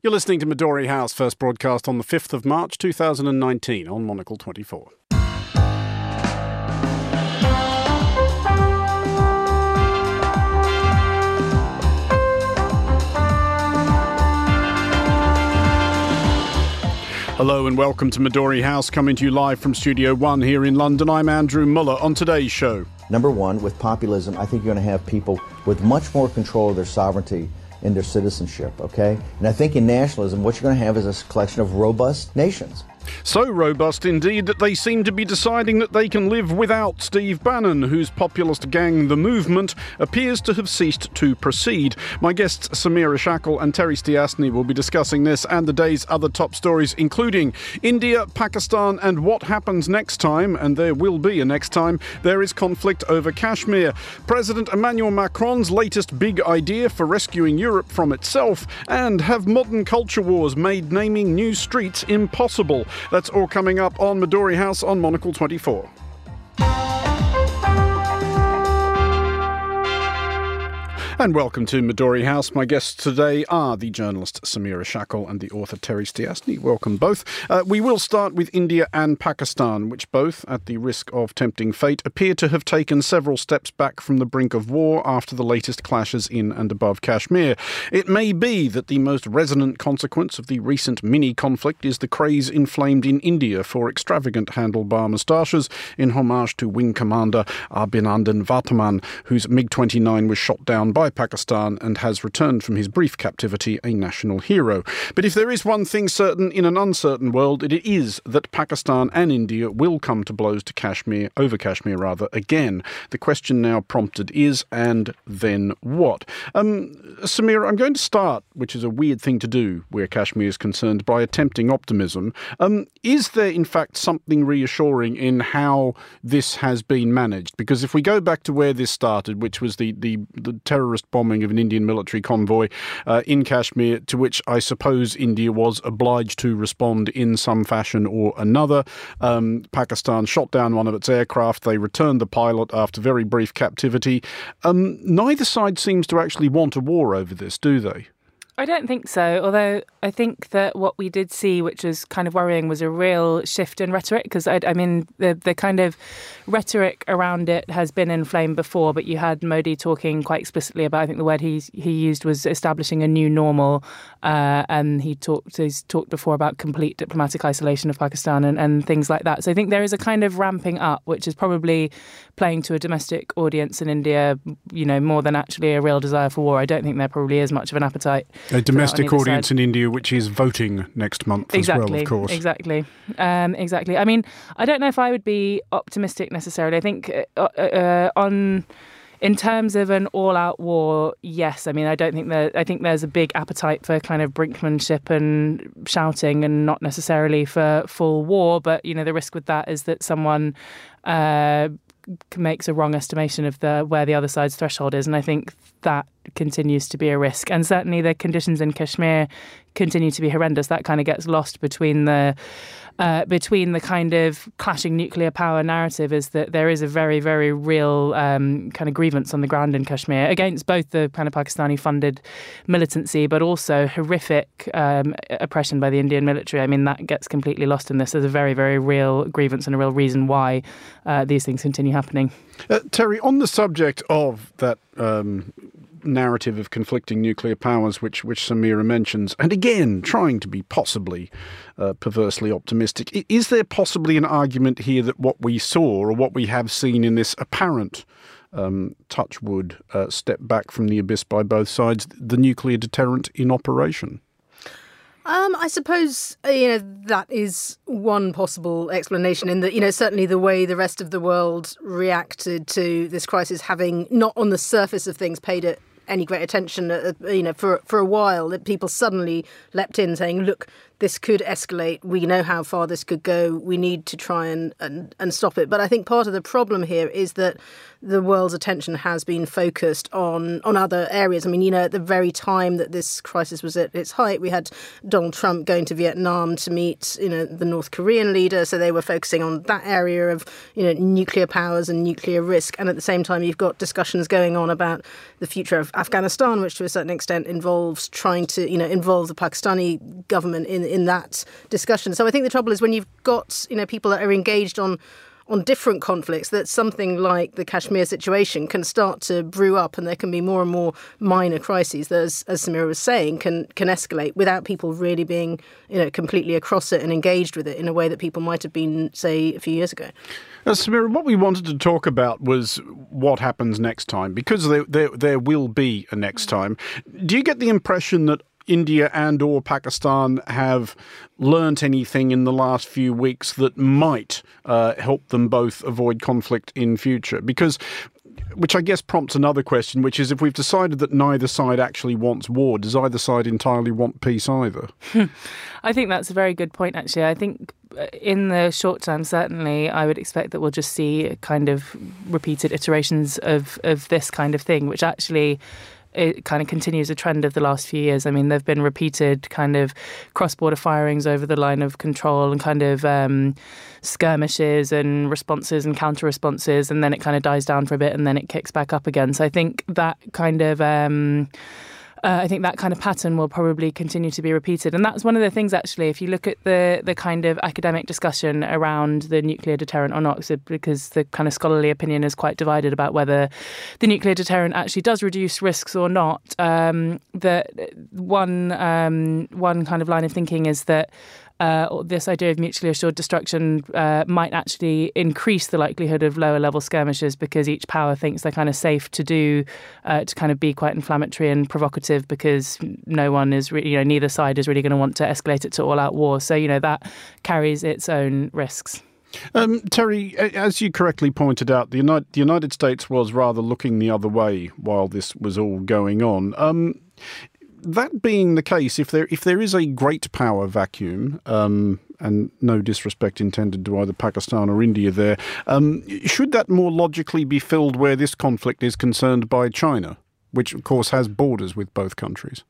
You're listening to Midori House, first broadcast on the 5th of March 2019 on Monocle 24. Hello and welcome to Midori House, coming to you live from Studio One here in London. I'm Andrew Mueller. On today's show, Number one, with populism, I think you're going to have people with much more control of their sovereignty and their citizenship, okay? And I think in nationalism, what you're going to have is a collection of robust nations. So robust indeed that they seem to be deciding that they can live without Steve Bannon, whose populist gang, The Movement, appears to have ceased to proceed. My guests Samira Shackle and Terry Stiastny will be discussing this and the day's other top stories, including India, Pakistan, and what happens next time, and there will be a next time, there is conflict over Kashmir. President Emmanuel Macron's latest big idea for rescuing Europe from itself, and have modern culture wars made naming new streets impossible? That's all coming up on Midori House on Monocle 24. And welcome to Midori House. My guests today are the journalist Samira Shackle and the author Terry Stiastny. Welcome both. Uh, we will start with India and Pakistan, which both, at the risk of tempting fate, appear to have taken several steps back from the brink of war after the latest clashes in and above Kashmir. It may be that the most resonant consequence of the recent mini conflict is the craze inflamed in India for extravagant handlebar moustaches in homage to Wing Commander Abhinandan Varthaman, whose MiG 29 was shot down by Pakistan and has returned from his brief captivity a national hero. But if there is one thing certain in an uncertain world, it is that Pakistan and India will come to blows to Kashmir, over Kashmir rather, again. The question now prompted is, and then what? Um, Samira, I'm going to start, which is a weird thing to do where Kashmir is concerned, by attempting optimism. Um, is there, in fact, something reassuring in how this has been managed? Because if we go back to where this started, which was the, the, the terrorist bombing of an Indian military convoy uh, in Kashmir, to which I suppose India was obliged to respond in some fashion or another. Um, Pakistan shot down one of its aircraft. They returned the pilot after very brief captivity. Um, neither side seems to actually want a war over this, do they? I don't think so. Although I think that what we did see, which was kind of worrying, was a real shift in rhetoric. Because I, I, mean, the the kind of rhetoric around it has been inflamed before, but you had Modi talking quite explicitly about. I think the word he he used was establishing a new normal, uh, and he talked he's talked before about complete diplomatic isolation of Pakistan and, and things like that. So I think there is a kind of ramping up, which is probably playing to a domestic audience in India. You know, more than actually a real desire for war. I don't think there probably is much of an appetite a domestic audience in India, which is voting next month exactly, as well, of course. Exactly, um, exactly. I mean, I don't know if I would be optimistic necessarily. I think uh, uh, on in terms of an all-out war, yes. I mean, I don't think that. I think there's a big appetite for kind of brinkmanship and shouting, and not necessarily for full war. But you know, the risk with that is that someone. Uh, makes a wrong estimation of the where the other side's threshold is, and I think that continues to be a risk. And certainly, the conditions in Kashmir continue to be horrendous. That kind of gets lost between the uh, between the kind of clashing nuclear power narrative is that there is a very, very real um, kind of grievance on the ground in Kashmir against both the kind of Pakistani funded militancy, but also horrific um, oppression by the Indian military. I mean, that gets completely lost in this. There's a very, very real grievance and a real reason why uh, these things continue happening. Uh, Terry, on the subject of that um, narrative of conflicting nuclear powers, which which Samira mentions, and again trying to be possibly uh, perversely optimistic. Is there possibly an argument here that what we saw or what we have seen in this apparent um, touchwood uh, step back from the abyss by both sides, the nuclear deterrent in operation? Um, I suppose uh, you know that is one possible explanation. In that you know certainly the way the rest of the world reacted to this crisis, having not on the surface of things paid it any great attention, uh, you know, for for a while, that people suddenly leapt in saying, "Look, this could escalate. We know how far this could go. We need to try and, and, and stop it. But I think part of the problem here is that the world's attention has been focused on on other areas. I mean, you know, at the very time that this crisis was at its height, we had Donald Trump going to Vietnam to meet, you know, the North Korean leader. So they were focusing on that area of, you know, nuclear powers and nuclear risk. And at the same time, you've got discussions going on about the future of Afghanistan, which to a certain extent involves trying to, you know, involve the Pakistani government in in that discussion. So I think the trouble is when you've got, you know, people that are engaged on on different conflicts that something like the Kashmir situation can start to brew up and there can be more and more minor crises that, as, as Samira was saying, can, can escalate without people really being you know, completely across it and engaged with it in a way that people might have been, say, a few years ago. Uh, Samira, what we wanted to talk about was what happens next time, because there, there, there will be a next time. Do you get the impression that India and or Pakistan have learnt anything in the last few weeks that might uh, help them both avoid conflict in future? Because which I guess prompts another question, which is if we've decided that neither side actually wants war, does either side entirely want peace either? I think that's a very good point, actually. I think uh, in the short term, certainly, I would expect that we'll just see kind of repeated iterations of, of this kind of thing, which actually it kind of continues a trend of the last few years. I mean, there have been repeated kind of cross border firings over the line of control and kind of um, skirmishes and responses and counter responses, and then it kind of dies down for a bit and then it kicks back up again. So I think that kind of. Um, uh, I think that kind of pattern will probably continue to be repeated. And that's one of the things, actually, if you look at the, the kind of academic discussion around the nuclear deterrent or not, because the kind of scholarly opinion is quite divided about whether the nuclear deterrent actually does reduce risks or not. Um, that one um, one kind of line of thinking is that uh, this idea of mutually assured destruction uh, might actually increase the likelihood of lower level skirmishes because each power thinks they're kind of safe to do, uh, to kind of be quite inflammatory and provocative because no one is, re- you know, neither side is really going to want to escalate it to all out war. So, you know, that carries its own risks. Um, Terry, as you correctly pointed out, the United, the United States was rather looking the other way while this was all going on. Um, that being the case, if there if there is a great power vacuum, um, and no disrespect intended to either Pakistan or India, there um, should that more logically be filled where this conflict is concerned by China, which of course has borders with both countries.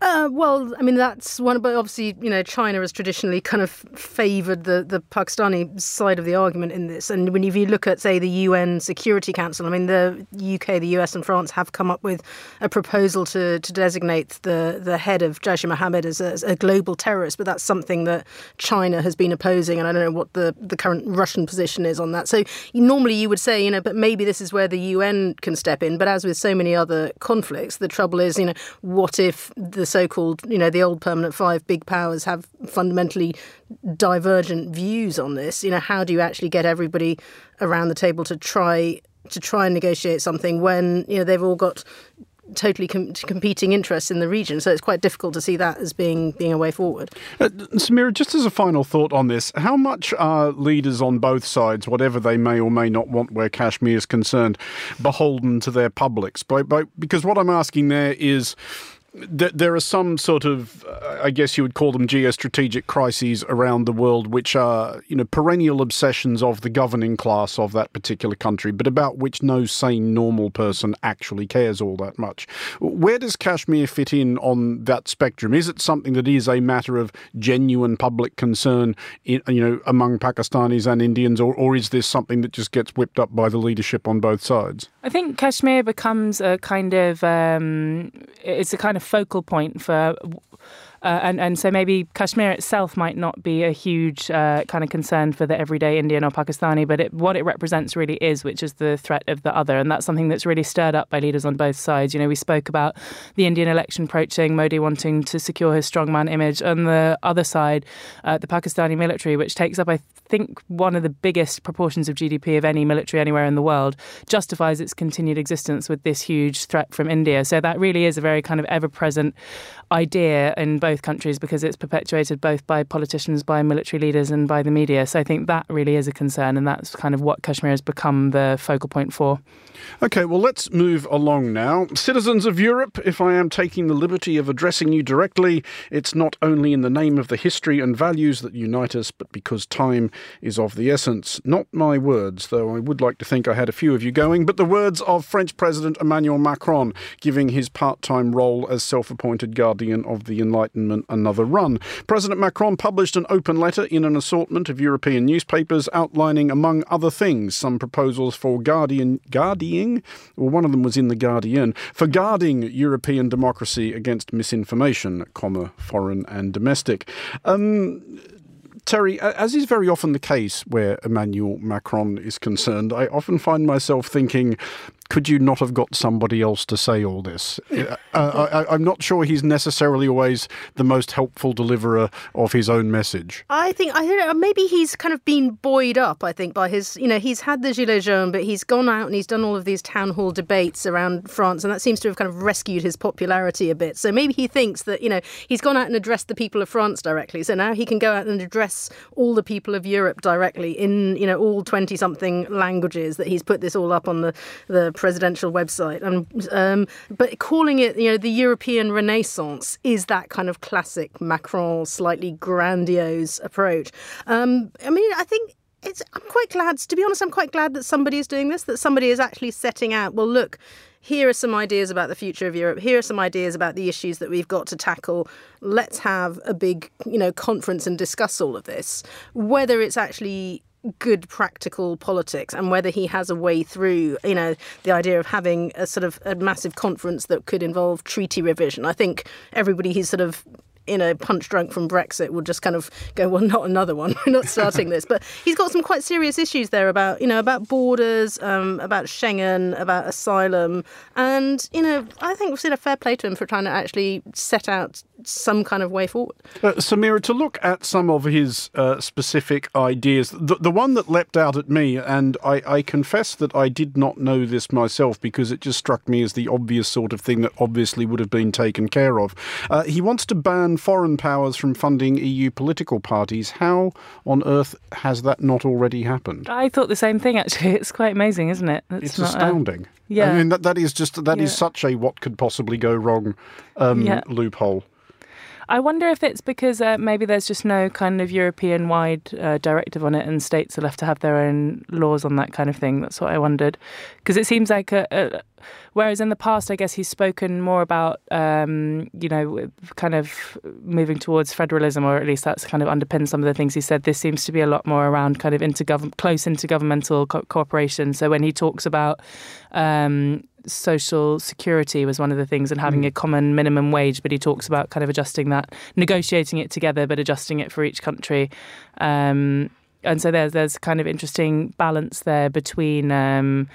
Uh, well, I mean that's one, but obviously, you know, China has traditionally kind of favoured the, the Pakistani side of the argument in this. And when you look at, say, the UN Security Council, I mean, the UK, the US, and France have come up with a proposal to, to designate the, the head of Jaish Mohammed as a, as a global terrorist, but that's something that China has been opposing, and I don't know what the, the current Russian position is on that. So normally you would say, you know, but maybe this is where the UN can step in. But as with so many other conflicts, the trouble is, you know, what if the so-called, you know, the old permanent five big powers have fundamentally divergent views on this. You know, how do you actually get everybody around the table to try to try and negotiate something when you know they've all got totally com- competing interests in the region. So it's quite difficult to see that as being being a way forward. Uh, Samira, just as a final thought on this, how much are leaders on both sides, whatever they may or may not want where Kashmir is concerned, beholden to their publics? By, by, because what I'm asking there is there are some sort of, uh, I guess you would call them geostrategic crises around the world, which are, you know, perennial obsessions of the governing class of that particular country, but about which no sane, normal person actually cares all that much. Where does Kashmir fit in on that spectrum? Is it something that is a matter of genuine public concern, in, you know, among Pakistanis and Indians, or, or is this something that just gets whipped up by the leadership on both sides? I think Kashmir becomes a kind of, um, it's a kind of focal point for uh, and and so maybe Kashmir itself might not be a huge uh, kind of concern for the everyday Indian or Pakistani, but it, what it represents really is, which is the threat of the other, and that's something that's really stirred up by leaders on both sides. You know, we spoke about the Indian election approaching, Modi wanting to secure his strongman image. On the other side, uh, the Pakistani military, which takes up, I think one of the biggest proportions of GDP of any military anywhere in the world, justifies its continued existence with this huge threat from India. So that really is a very kind of ever present idea in both countries because it's perpetuated both by politicians, by military leaders, and by the media. So I think that really is a concern, and that's kind of what Kashmir has become the focal point for. Okay, well, let's move along now. Citizens of Europe, if I am taking the liberty of addressing you directly, it's not only in the name of the history and values that unite us, but because time is of the essence. Not my words, though I would like to think I had a few of you going, but the words of French President Emmanuel Macron giving his part time role as self appointed guardian of the Enlightenment another run. President Macron published an open letter in an assortment of European newspapers outlining, among other things, some proposals for guardian guarding, well, one of them was in the Guardian, for guarding European democracy against misinformation, comma foreign and domestic. Um, Terry, as is very often the case where Emmanuel Macron is concerned, I often find myself thinking, could you not have got somebody else to say all this? Uh, I, am not sure he's necessarily always the most helpful deliverer of his own message. I think I don't know. Maybe he's kind of been buoyed up. I think by his, you know, he's had the gilets jaunes, but he's gone out and he's done all of these town hall debates around France, and that seems to have kind of rescued his popularity a bit. So maybe he thinks that you know he's gone out and addressed the people of France directly. So now he can go out and address all the people of Europe directly in you know all twenty something languages that he's put this all up on the the presidential website. And um, but calling it, you know, the European Renaissance is that kind of classic Macron, slightly grandiose approach. Um, I mean, I think it's. I'm quite glad. To be honest, I'm quite glad that somebody is doing this. That somebody is actually setting out. Well, look. Here are some ideas about the future of Europe. Here are some ideas about the issues that we've got to tackle. Let's have a big, you know, conference and discuss all of this. Whether it's actually good practical politics and whether he has a way through you know the idea of having a sort of a massive conference that could involve treaty revision. I think everybody he's sort of you know, punch drunk from Brexit will just kind of go, well, not another one. We're not starting this. But he's got some quite serious issues there about, you know, about borders, um, about Schengen, about asylum. And, you know, I think we've seen a fair play to him for trying to actually set out some kind of way forward. Uh, Samira, to look at some of his uh, specific ideas, the, the one that leapt out at me, and I, I confess that I did not know this myself because it just struck me as the obvious sort of thing that obviously would have been taken care of. Uh, he wants to ban foreign powers from funding EU political parties. How on earth has that not already happened? I thought the same thing, actually. It's quite amazing, isn't it? it's astounding. A, yeah. I mean, that, that is just, that yeah. is such a what could possibly go wrong um, yeah. loophole. I wonder if it's because uh, maybe there's just no kind of European wide uh, directive on it and states are left to have their own laws on that kind of thing. That's what I wondered. Because it seems like, a, a, whereas in the past, I guess he's spoken more about, um, you know, kind of moving towards federalism, or at least that's kind of underpinned some of the things he said. This seems to be a lot more around kind of close intergovernmental co- cooperation. So when he talks about, um, social security was one of the things and having mm. a common minimum wage, but he talks about kind of adjusting that, negotiating it together, but adjusting it for each country. Um, and so there's there's kind of interesting balance there between um,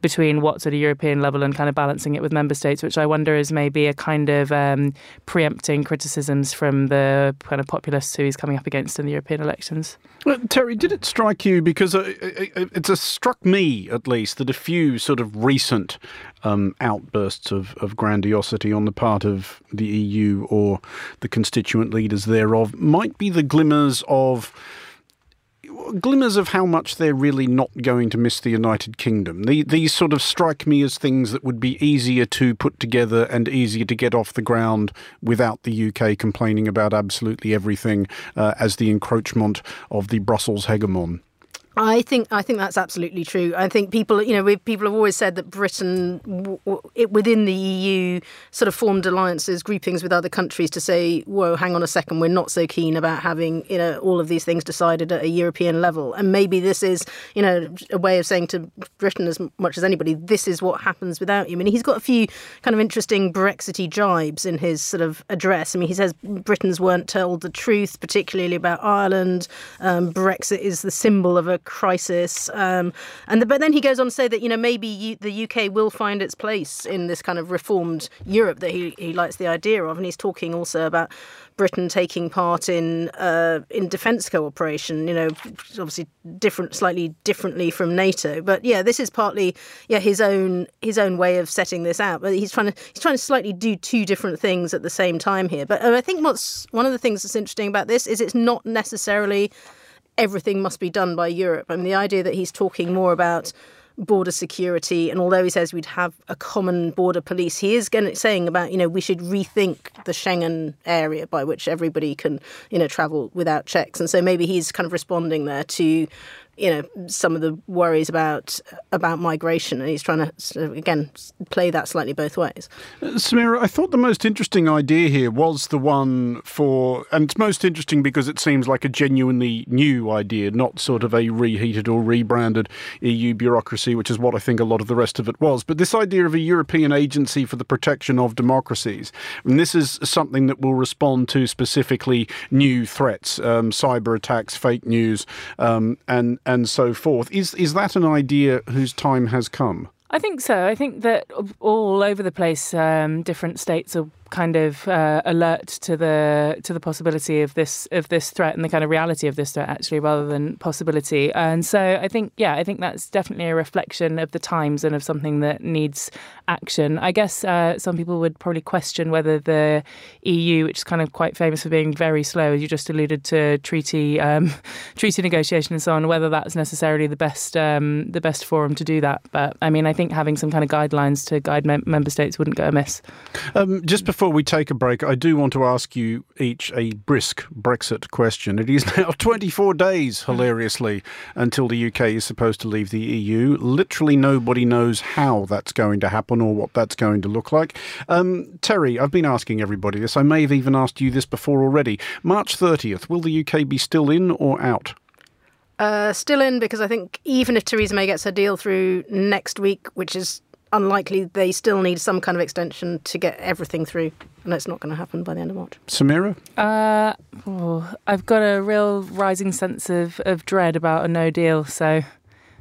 between what's at a European level and kind of balancing it with member states, which I wonder is maybe a kind of um, preempting criticisms from the kind of populists who he's coming up against in the European elections. Well, Terry, did it strike you? Because uh, it, it, struck me, at least, that a few sort of recent um, outbursts of, of grandiosity on the part of the EU or the constituent leaders thereof might be the glimmers of glimmers of how much they're really not going to miss the United Kingdom. The, these sort of strike me as things that would be easier to put together and easier to get off the ground without the UK complaining about absolutely everything uh, as the encroachment of the Brussels hegemon. I think I think that's absolutely true. I think people, you know, people have always said that Britain, w- w- within the EU, sort of formed alliances, groupings with other countries to say, "Whoa, hang on a second, we're not so keen about having, you know, all of these things decided at a European level." And maybe this is, you know, a way of saying to Britain as much as anybody, "This is what happens without you." I mean, he's got a few kind of interesting Brexity jibes in his sort of address. I mean, he says Britons weren't told the truth, particularly about Ireland. Um, Brexit is the symbol of a crisis. Um, and the, but then he goes on to say that you know maybe you, the UK will find its place in this kind of reformed Europe that he he likes the idea of, and he's talking also about Britain taking part in uh, in defence cooperation. You know, obviously different, slightly differently from NATO. But yeah, this is partly yeah his own his own way of setting this out. But he's trying to he's trying to slightly do two different things at the same time here. But uh, I think what's one of the things that's interesting about this is it's not necessarily everything must be done by Europe. I mean, the idea that he's talking more about border security. And although he says we'd have a common border police, he is going saying about you know we should rethink the Schengen area by which everybody can you know travel without checks. And so maybe he's kind of responding there to you know some of the worries about about migration, and he's trying to sort of, again play that slightly both ways. Uh, Samira, I thought the most interesting idea here was the one for, and it's most interesting because it seems like a genuinely new idea, not sort of a reheated or rebranded EU bureaucracy, which is what I think a lot of the rest of it was. But this idea of a European agency for the protection of democracies, and this is something that will respond to specifically new threats, um, cyber attacks, fake news, um, and and so forth. Is is that an idea whose time has come? I think so. I think that all over the place, um, different states are kind of uh, alert to the to the possibility of this of this threat and the kind of reality of this threat actually rather than possibility. And so I think yeah I think that's definitely a reflection of the times and of something that needs action. I guess uh, some people would probably question whether the EU which is kind of quite famous for being very slow as you just alluded to treaty um, treaty negotiation and so on whether that's necessarily the best um, the best forum to do that. But I mean I think having some kind of guidelines to guide mem- member states wouldn't go amiss. Um, just before before we take a break, I do want to ask you each a brisk Brexit question. It is now 24 days, hilariously, until the UK is supposed to leave the EU. Literally nobody knows how that's going to happen or what that's going to look like. Um, Terry, I've been asking everybody this. I may have even asked you this before already. March 30th, will the UK be still in or out? Uh, still in because I think even if Theresa May gets her deal through next week, which is unlikely they still need some kind of extension to get everything through, and it's not going to happen by the end of March. Samira? Uh, oh, I've got a real rising sense of, of dread about a no deal, so.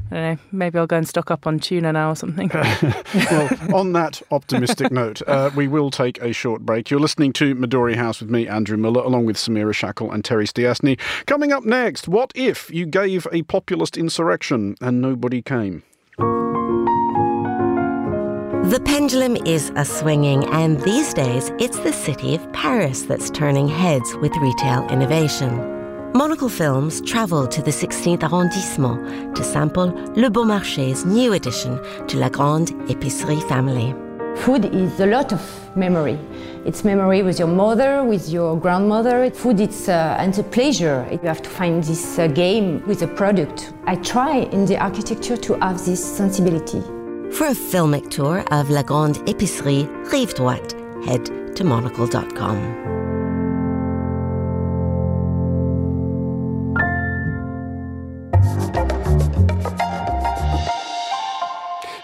I don't know. Maybe I'll go and stock up on tuna now or something. well, on that optimistic note, uh, we will take a short break. You're listening to Midori House with me, Andrew Mueller, along with Samira Shackle and Terry Stiastny. Coming up next, what if you gave a populist insurrection and nobody came? The pendulum is a swinging, and these days it's the city of Paris that's turning heads with retail innovation. Monocle Films travelled to the 16th arrondissement to sample Le Bon Marché's new addition to La Grande Épicerie family. Food is a lot of memory. It's memory with your mother, with your grandmother. Food it's uh, and a pleasure. You have to find this uh, game with a product. I try in the architecture to have this sensibility. For a filmic tour of La Grande Épicerie Rive Droite, head to monocle.com.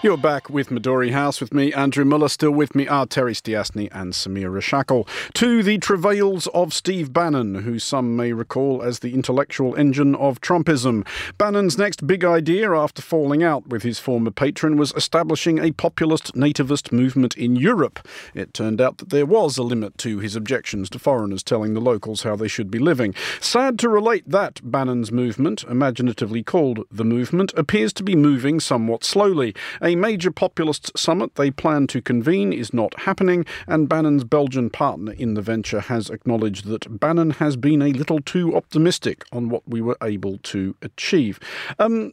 You're back with Midori House with me, Andrew Mueller. Still with me are Terry Stiastny and Samira Shackle. To the travails of Steve Bannon, who some may recall as the intellectual engine of Trumpism. Bannon's next big idea after falling out with his former patron was establishing a populist nativist movement in Europe. It turned out that there was a limit to his objections to foreigners telling the locals how they should be living. Sad to relate that Bannon's movement, imaginatively called the movement, appears to be moving somewhat slowly. A major populist summit they plan to convene is not happening, and Bannon's Belgian partner in the venture has acknowledged that Bannon has been a little too optimistic on what we were able to achieve. Um,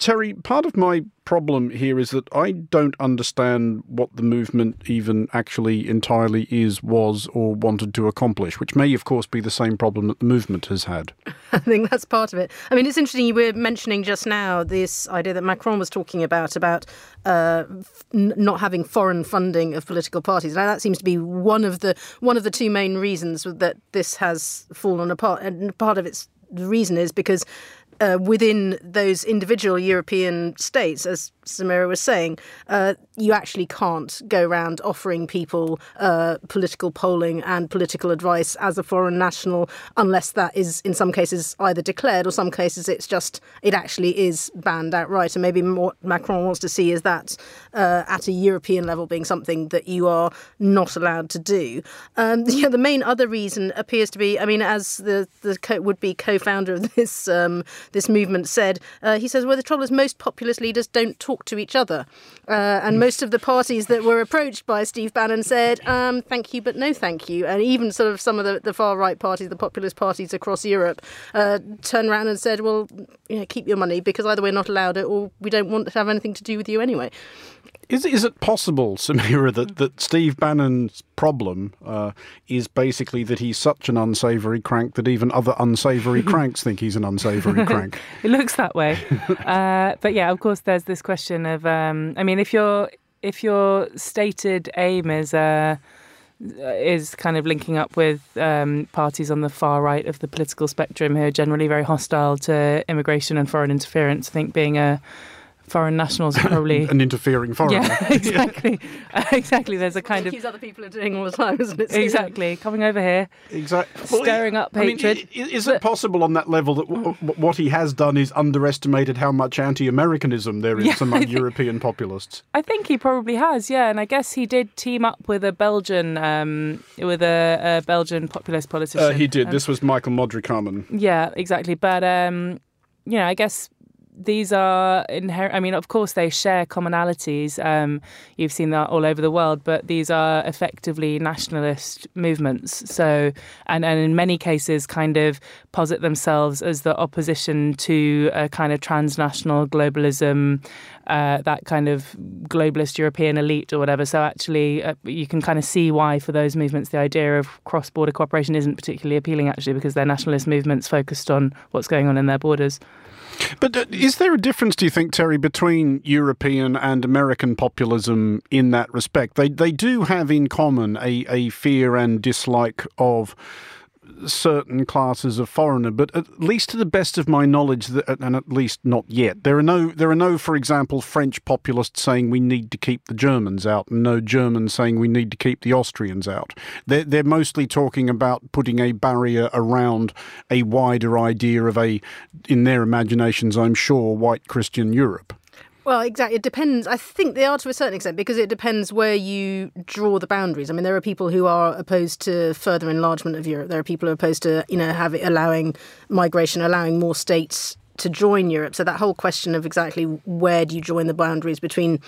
Terry, part of my problem here is that I don't understand what the movement even actually entirely is, was, or wanted to accomplish, which may, of course, be the same problem that the movement has had. I think that's part of it. I mean, it's interesting you were mentioning just now this idea that Macron was talking about, about uh, not having foreign funding of political parties. Now, that seems to be one of the one of the two main reasons that this has fallen apart. And part of its the reason is because uh, within those individual European states, as Samira was saying, uh, you actually can't go around offering people uh, political polling and political advice as a foreign national unless that is, in some cases, either declared or some cases it's just, it actually is banned outright. And maybe what Macron wants to see is that uh, at a European level being something that you are not allowed to do. Um, yeah, the main other reason appears to be, I mean, as the, the co- would be co founder of this, um, this movement said, uh, he says, well, the trouble is most populist leaders don't talk to each other. Uh, and most of the parties that were approached by Steve Bannon said, um, thank you, but no thank you. And even sort of some of the, the far right parties, the populist parties across Europe, uh, turned around and said, well, you know, keep your money because either we're not allowed it or we don't want to have anything to do with you anyway. Is is it possible, Samira, that, that Steve Bannon's problem uh, is basically that he's such an unsavoury crank that even other unsavoury cranks think he's an unsavoury crank? it looks that way, uh, but yeah, of course, there's this question of, um, I mean, if your if your stated aim is uh, is kind of linking up with um, parties on the far right of the political spectrum who are generally very hostile to immigration and foreign interference, I think being a foreign nationals are probably an interfering foreigner. Yeah, exactly, uh, exactly. There's a kind of other people are doing all the time, isn't it? Exactly, coming over here, exactly, stirring up hatred. I mean, is it possible on that level that w- what he has done is underestimated how much anti-Americanism there is yeah, among think, European populists? I think he probably has, yeah, and I guess he did team up with a Belgian, um, with a, a, Belgian populist politician. Uh, he did. Um, this was Michael Modrikamen. Yeah, exactly. But um, you know, I guess these are inherent. I mean, of course, they share commonalities. Um, you've seen that all over the world, but these are effectively nationalist movements. So, and, and in many cases, kind of posit themselves as the opposition to a kind of transnational globalism, uh, that kind of globalist European elite or whatever. So, actually, uh, you can kind of see why, for those movements, the idea of cross border cooperation isn't particularly appealing, actually, because they're nationalist movements focused on what's going on in their borders. But uh, is there a difference, do you think, Terry, between European and American populism in that respect? They they do have in common a, a fear and dislike of certain classes of foreigner, but at least to the best of my knowledge, and at least not yet, there are no, there are no, for example, French populists saying we need to keep the Germans out, and no Germans saying we need to keep the Austrians out. They're, they're mostly talking about putting a barrier around a wider idea of a, in their imaginations, I'm sure, white Christian Europe. Well, exactly. It depends. I think they are to a certain extent because it depends where you draw the boundaries. I mean, there are people who are opposed to further enlargement of Europe. There are people who are opposed to, you know, have it, allowing migration, allowing more states to join Europe. So that whole question of exactly where do you join the boundaries between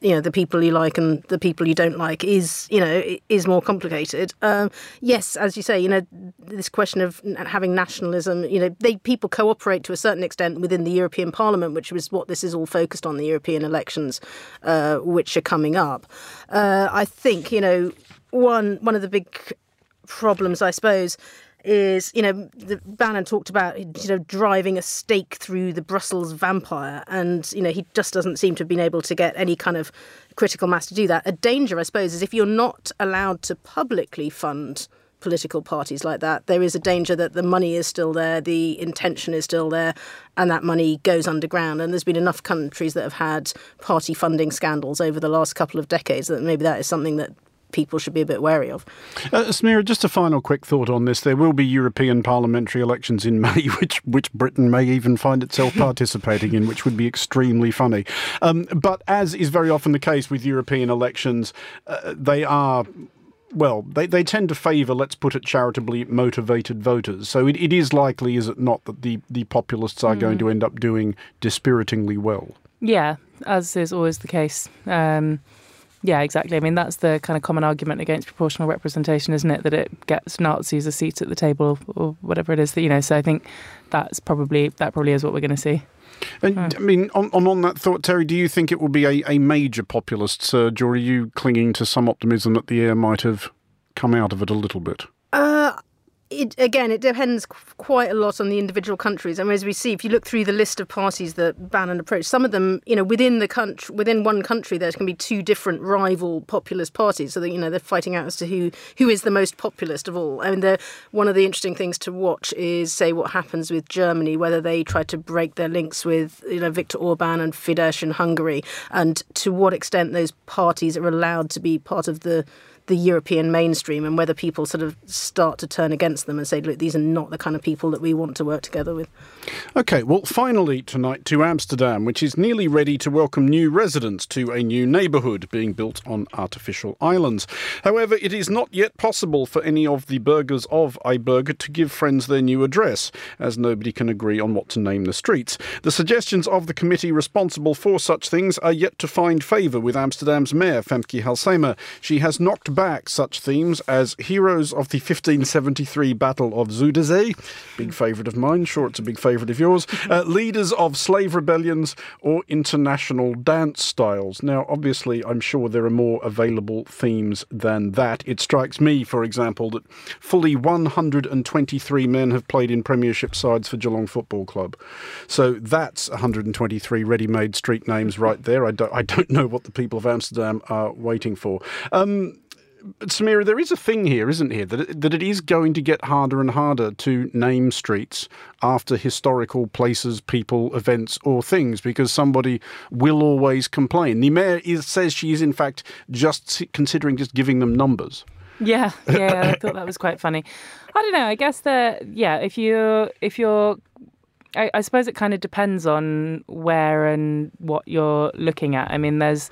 you know the people you like and the people you don't like is you know is more complicated. Um, yes, as you say, you know this question of having nationalism. You know, they people cooperate to a certain extent within the European Parliament, which is what this is all focused on. The European elections, uh, which are coming up. Uh, I think you know one one of the big problems, I suppose is, you know, the Bannon talked about, you know, driving a stake through the Brussels vampire, and you know, he just doesn't seem to have been able to get any kind of critical mass to do that. A danger, I suppose, is if you're not allowed to publicly fund political parties like that, there is a danger that the money is still there, the intention is still there, and that money goes underground. And there's been enough countries that have had party funding scandals over the last couple of decades that maybe that is something that people should be a bit wary of. Uh, Samira, just a final quick thought on this. There will be European parliamentary elections in May, which, which Britain may even find itself participating in, which would be extremely funny. Um, but as is very often the case with European elections, uh, they are well, they, they tend to favour, let's put it charitably, motivated voters. So it, it is likely, is it not, that the, the populists are mm. going to end up doing dispiritingly well? Yeah, as is always the case. Um, yeah, exactly. I mean, that's the kind of common argument against proportional representation, isn't it? That it gets Nazis a seat at the table or whatever it is that you know. So I think that's probably that probably is what we're going to see. And, I mean, on, on, on that thought, Terry, do you think it will be a, a major populist surge, or are you clinging to some optimism that the air might have come out of it a little bit? Uh, it again, it depends quite a lot on the individual countries. I mean, as we see, if you look through the list of parties that Bannon approach, some of them, you know, within the country, within one country, there can be two different rival populist parties. So that you know they're fighting out as to who who is the most populist of all. I mean, one of the interesting things to watch is say what happens with Germany, whether they try to break their links with you know Viktor Orban and Fidesz in Hungary, and to what extent those parties are allowed to be part of the the European mainstream and whether people sort of start to turn against them and say, look, these are not the kind of people that we want to work together with. Okay, well, finally tonight to Amsterdam, which is nearly ready to welcome new residents to a new neighbourhood being built on artificial islands. However, it is not yet possible for any of the burghers of IJburg to give friends their new address, as nobody can agree on what to name the streets. The suggestions of the committee responsible for such things are yet to find favour with Amsterdam's mayor, Femke Halsema. She has knocked back such themes as heroes of the 1573 Battle of Zuiderzee, big favourite of mine, sure it's a big favourite of yours, uh, leaders of slave rebellions, or international dance styles. Now, obviously, I'm sure there are more available themes than that. It strikes me, for example, that fully 123 men have played in Premiership sides for Geelong Football Club. So that's 123 ready made street names right there. I don't, I don't know what the people of Amsterdam are waiting for. Um, Samira, there is a thing here, isn't here, that it, that it is going to get harder and harder to name streets after historical places, people, events, or things because somebody will always complain. The mayor is, says she is, in fact, just considering just giving them numbers. Yeah, yeah, I thought that was quite funny. I don't know. I guess that yeah, if you if you're I, I, suppose it kind of depends on where and what you're looking at. I mean, there's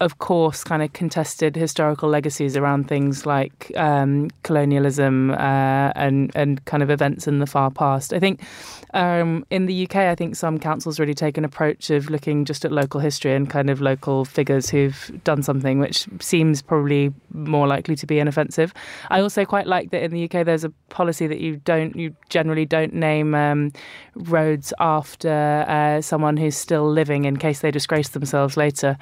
of course, kind of contested historical legacies around things like um, colonialism uh, and and kind of events in the far past. I think um, in the UK, I think some councils really take an approach of looking just at local history and kind of local figures who've done something, which seems probably more likely to be inoffensive. I also quite like that in the UK, there's a policy that you don't, you generally don't name um, roads after uh, someone who's still living in case they disgrace themselves later.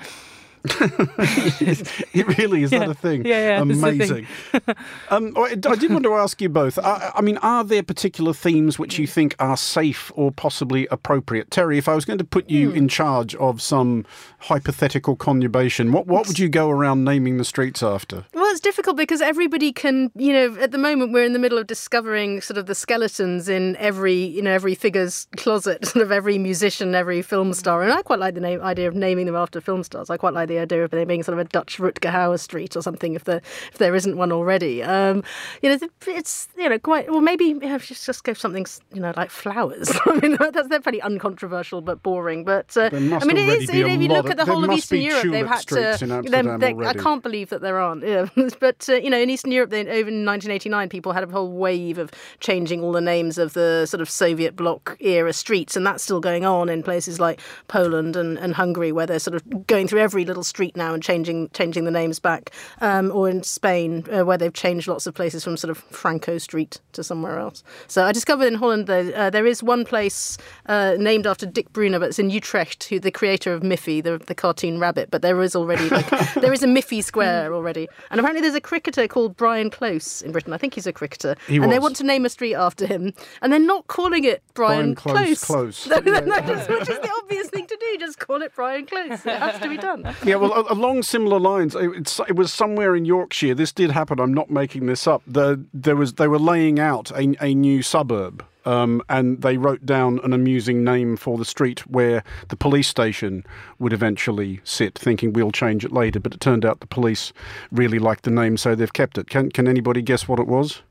it really is yeah. that a thing? Yeah, yeah amazing. um, I did want to ask you both. I, I, mean, are there particular themes which you think are safe or possibly appropriate? Terry, if I was going to put you mm. in charge of some hypothetical conurbation, what what would you go around naming the streets after? Well, it's difficult because everybody can, you know, at the moment we're in the middle of discovering sort of the skeletons in every, you know, every figure's closet, sort of every musician, every film star, and I quite like the name idea of naming them after film stars. I quite like the idea of there being sort of a Dutch Rutger Hauer Street or something if there if there isn't one already. Um, you know, it's you know quite well maybe you know, just just go something you know like flowers. I mean that's they're pretty uncontroversial but boring. But uh, I mean it is you know, if you look at the whole of Eastern Europe, they've had to. They, I can't believe that there aren't. Yeah. but uh, you know in Eastern Europe, they, over in 1989, people had a whole wave of changing all the names of the sort of Soviet bloc era streets, and that's still going on in places like Poland and, and Hungary, where they're sort of going through every little street now and changing changing the names back, um, or in Spain uh, where they've changed lots of places from sort of Franco Street to somewhere else. So I discovered in Holland though uh, there is one place uh, named after Dick Bruna, but it's in Utrecht, who the creator of Miffy, the, the cartoon rabbit. But there is already like there is a Miffy Square already, and apparently there's a cricketer called Brian Close in Britain. I think he's a cricketer, he and was. they want to name a street after him, and they're not calling it Brian, Brian Close. Close, Close. which is the obvious thing do. Just call it Brian Close. It has to be done. Yeah, well, along similar lines, it, it, was somewhere in Yorkshire. This did happen. I'm not making this up. The, there was they were laying out a, a new suburb. Um, and they wrote down an amusing name for the street where the police station would eventually sit, thinking we'll change it later. But it turned out the police really liked the name, so they've kept it. Can Can anybody guess what it was?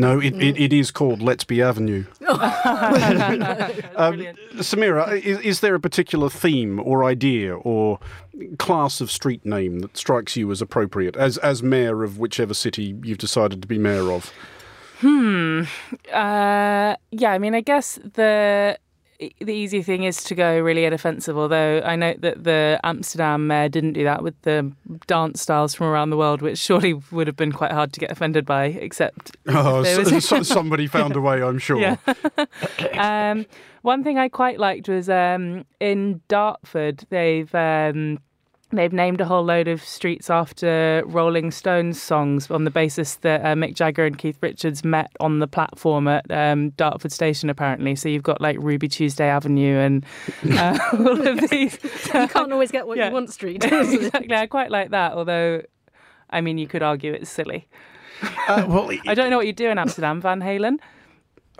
No, it, it, it is called Letsby Avenue. um, Samira, is, is, there a particular theme or idea or class of street name that strikes you as appropriate as, as mayor of whichever city you've decided to be mayor of? Hmm. Uh, yeah, I mean, I guess the the easy thing is to go really inoffensive. Although I note that the Amsterdam mayor didn't do that with the dance styles from around the world, which surely would have been quite hard to get offended by. Except oh, so, somebody found a way, I'm sure. Yeah. um, one thing I quite liked was um, in Dartford. They've um, They've named a whole load of streets after Rolling Stones songs on the basis that uh, Mick Jagger and Keith Richards met on the platform at um, Dartford Station, apparently. So you've got like Ruby Tuesday Avenue and uh, all of these. you can't always get what Yeah. you want, Street. exactly. I quite like that, although, I mean, you could argue it's silly. Uh, well, I don't know what you do in Amsterdam, Van Halen.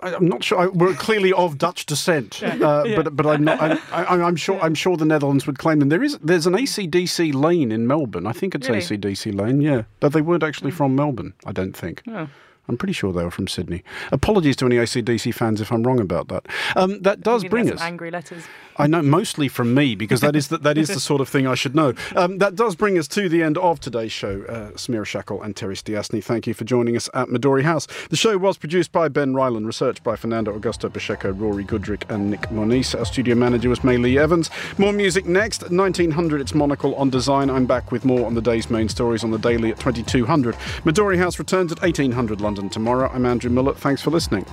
I- I'm not sure. I, we're clearly of Dutch descent, uh, but but I'm not. I'm, I, I'm sure. I'm sure the Netherlands would claim them. There is there's an ACDC lane in Melbourne. I think it's Really? ACDC lane. Yeah, but they weren't actually from Melbourne. I don't think. Oh. I'm pretty sure they were from Sydney. Apologies to any ACDC fans if I'm wrong about that. Um, that does bring us. angry letters. I know mostly from me because that is the, that is the sort of thing I should know. Um, that does bring us to the end of today's show. Uh, Samira Shackle and Terry Stiastny, thank you for joining us at Midori House. The show was produced by Ben Ryland, researched by Fernando Augusto Pacheco, Rory Goodrick, and Nick Moniz. Our studio manager was May Lee Evans. More music next. 1900, it's Monocle on Design. I'm back with more on the day's main stories on the daily at 2200. Midori House returns at 1800 London tomorrow. I'm Andrew Mueller. Thanks for listening.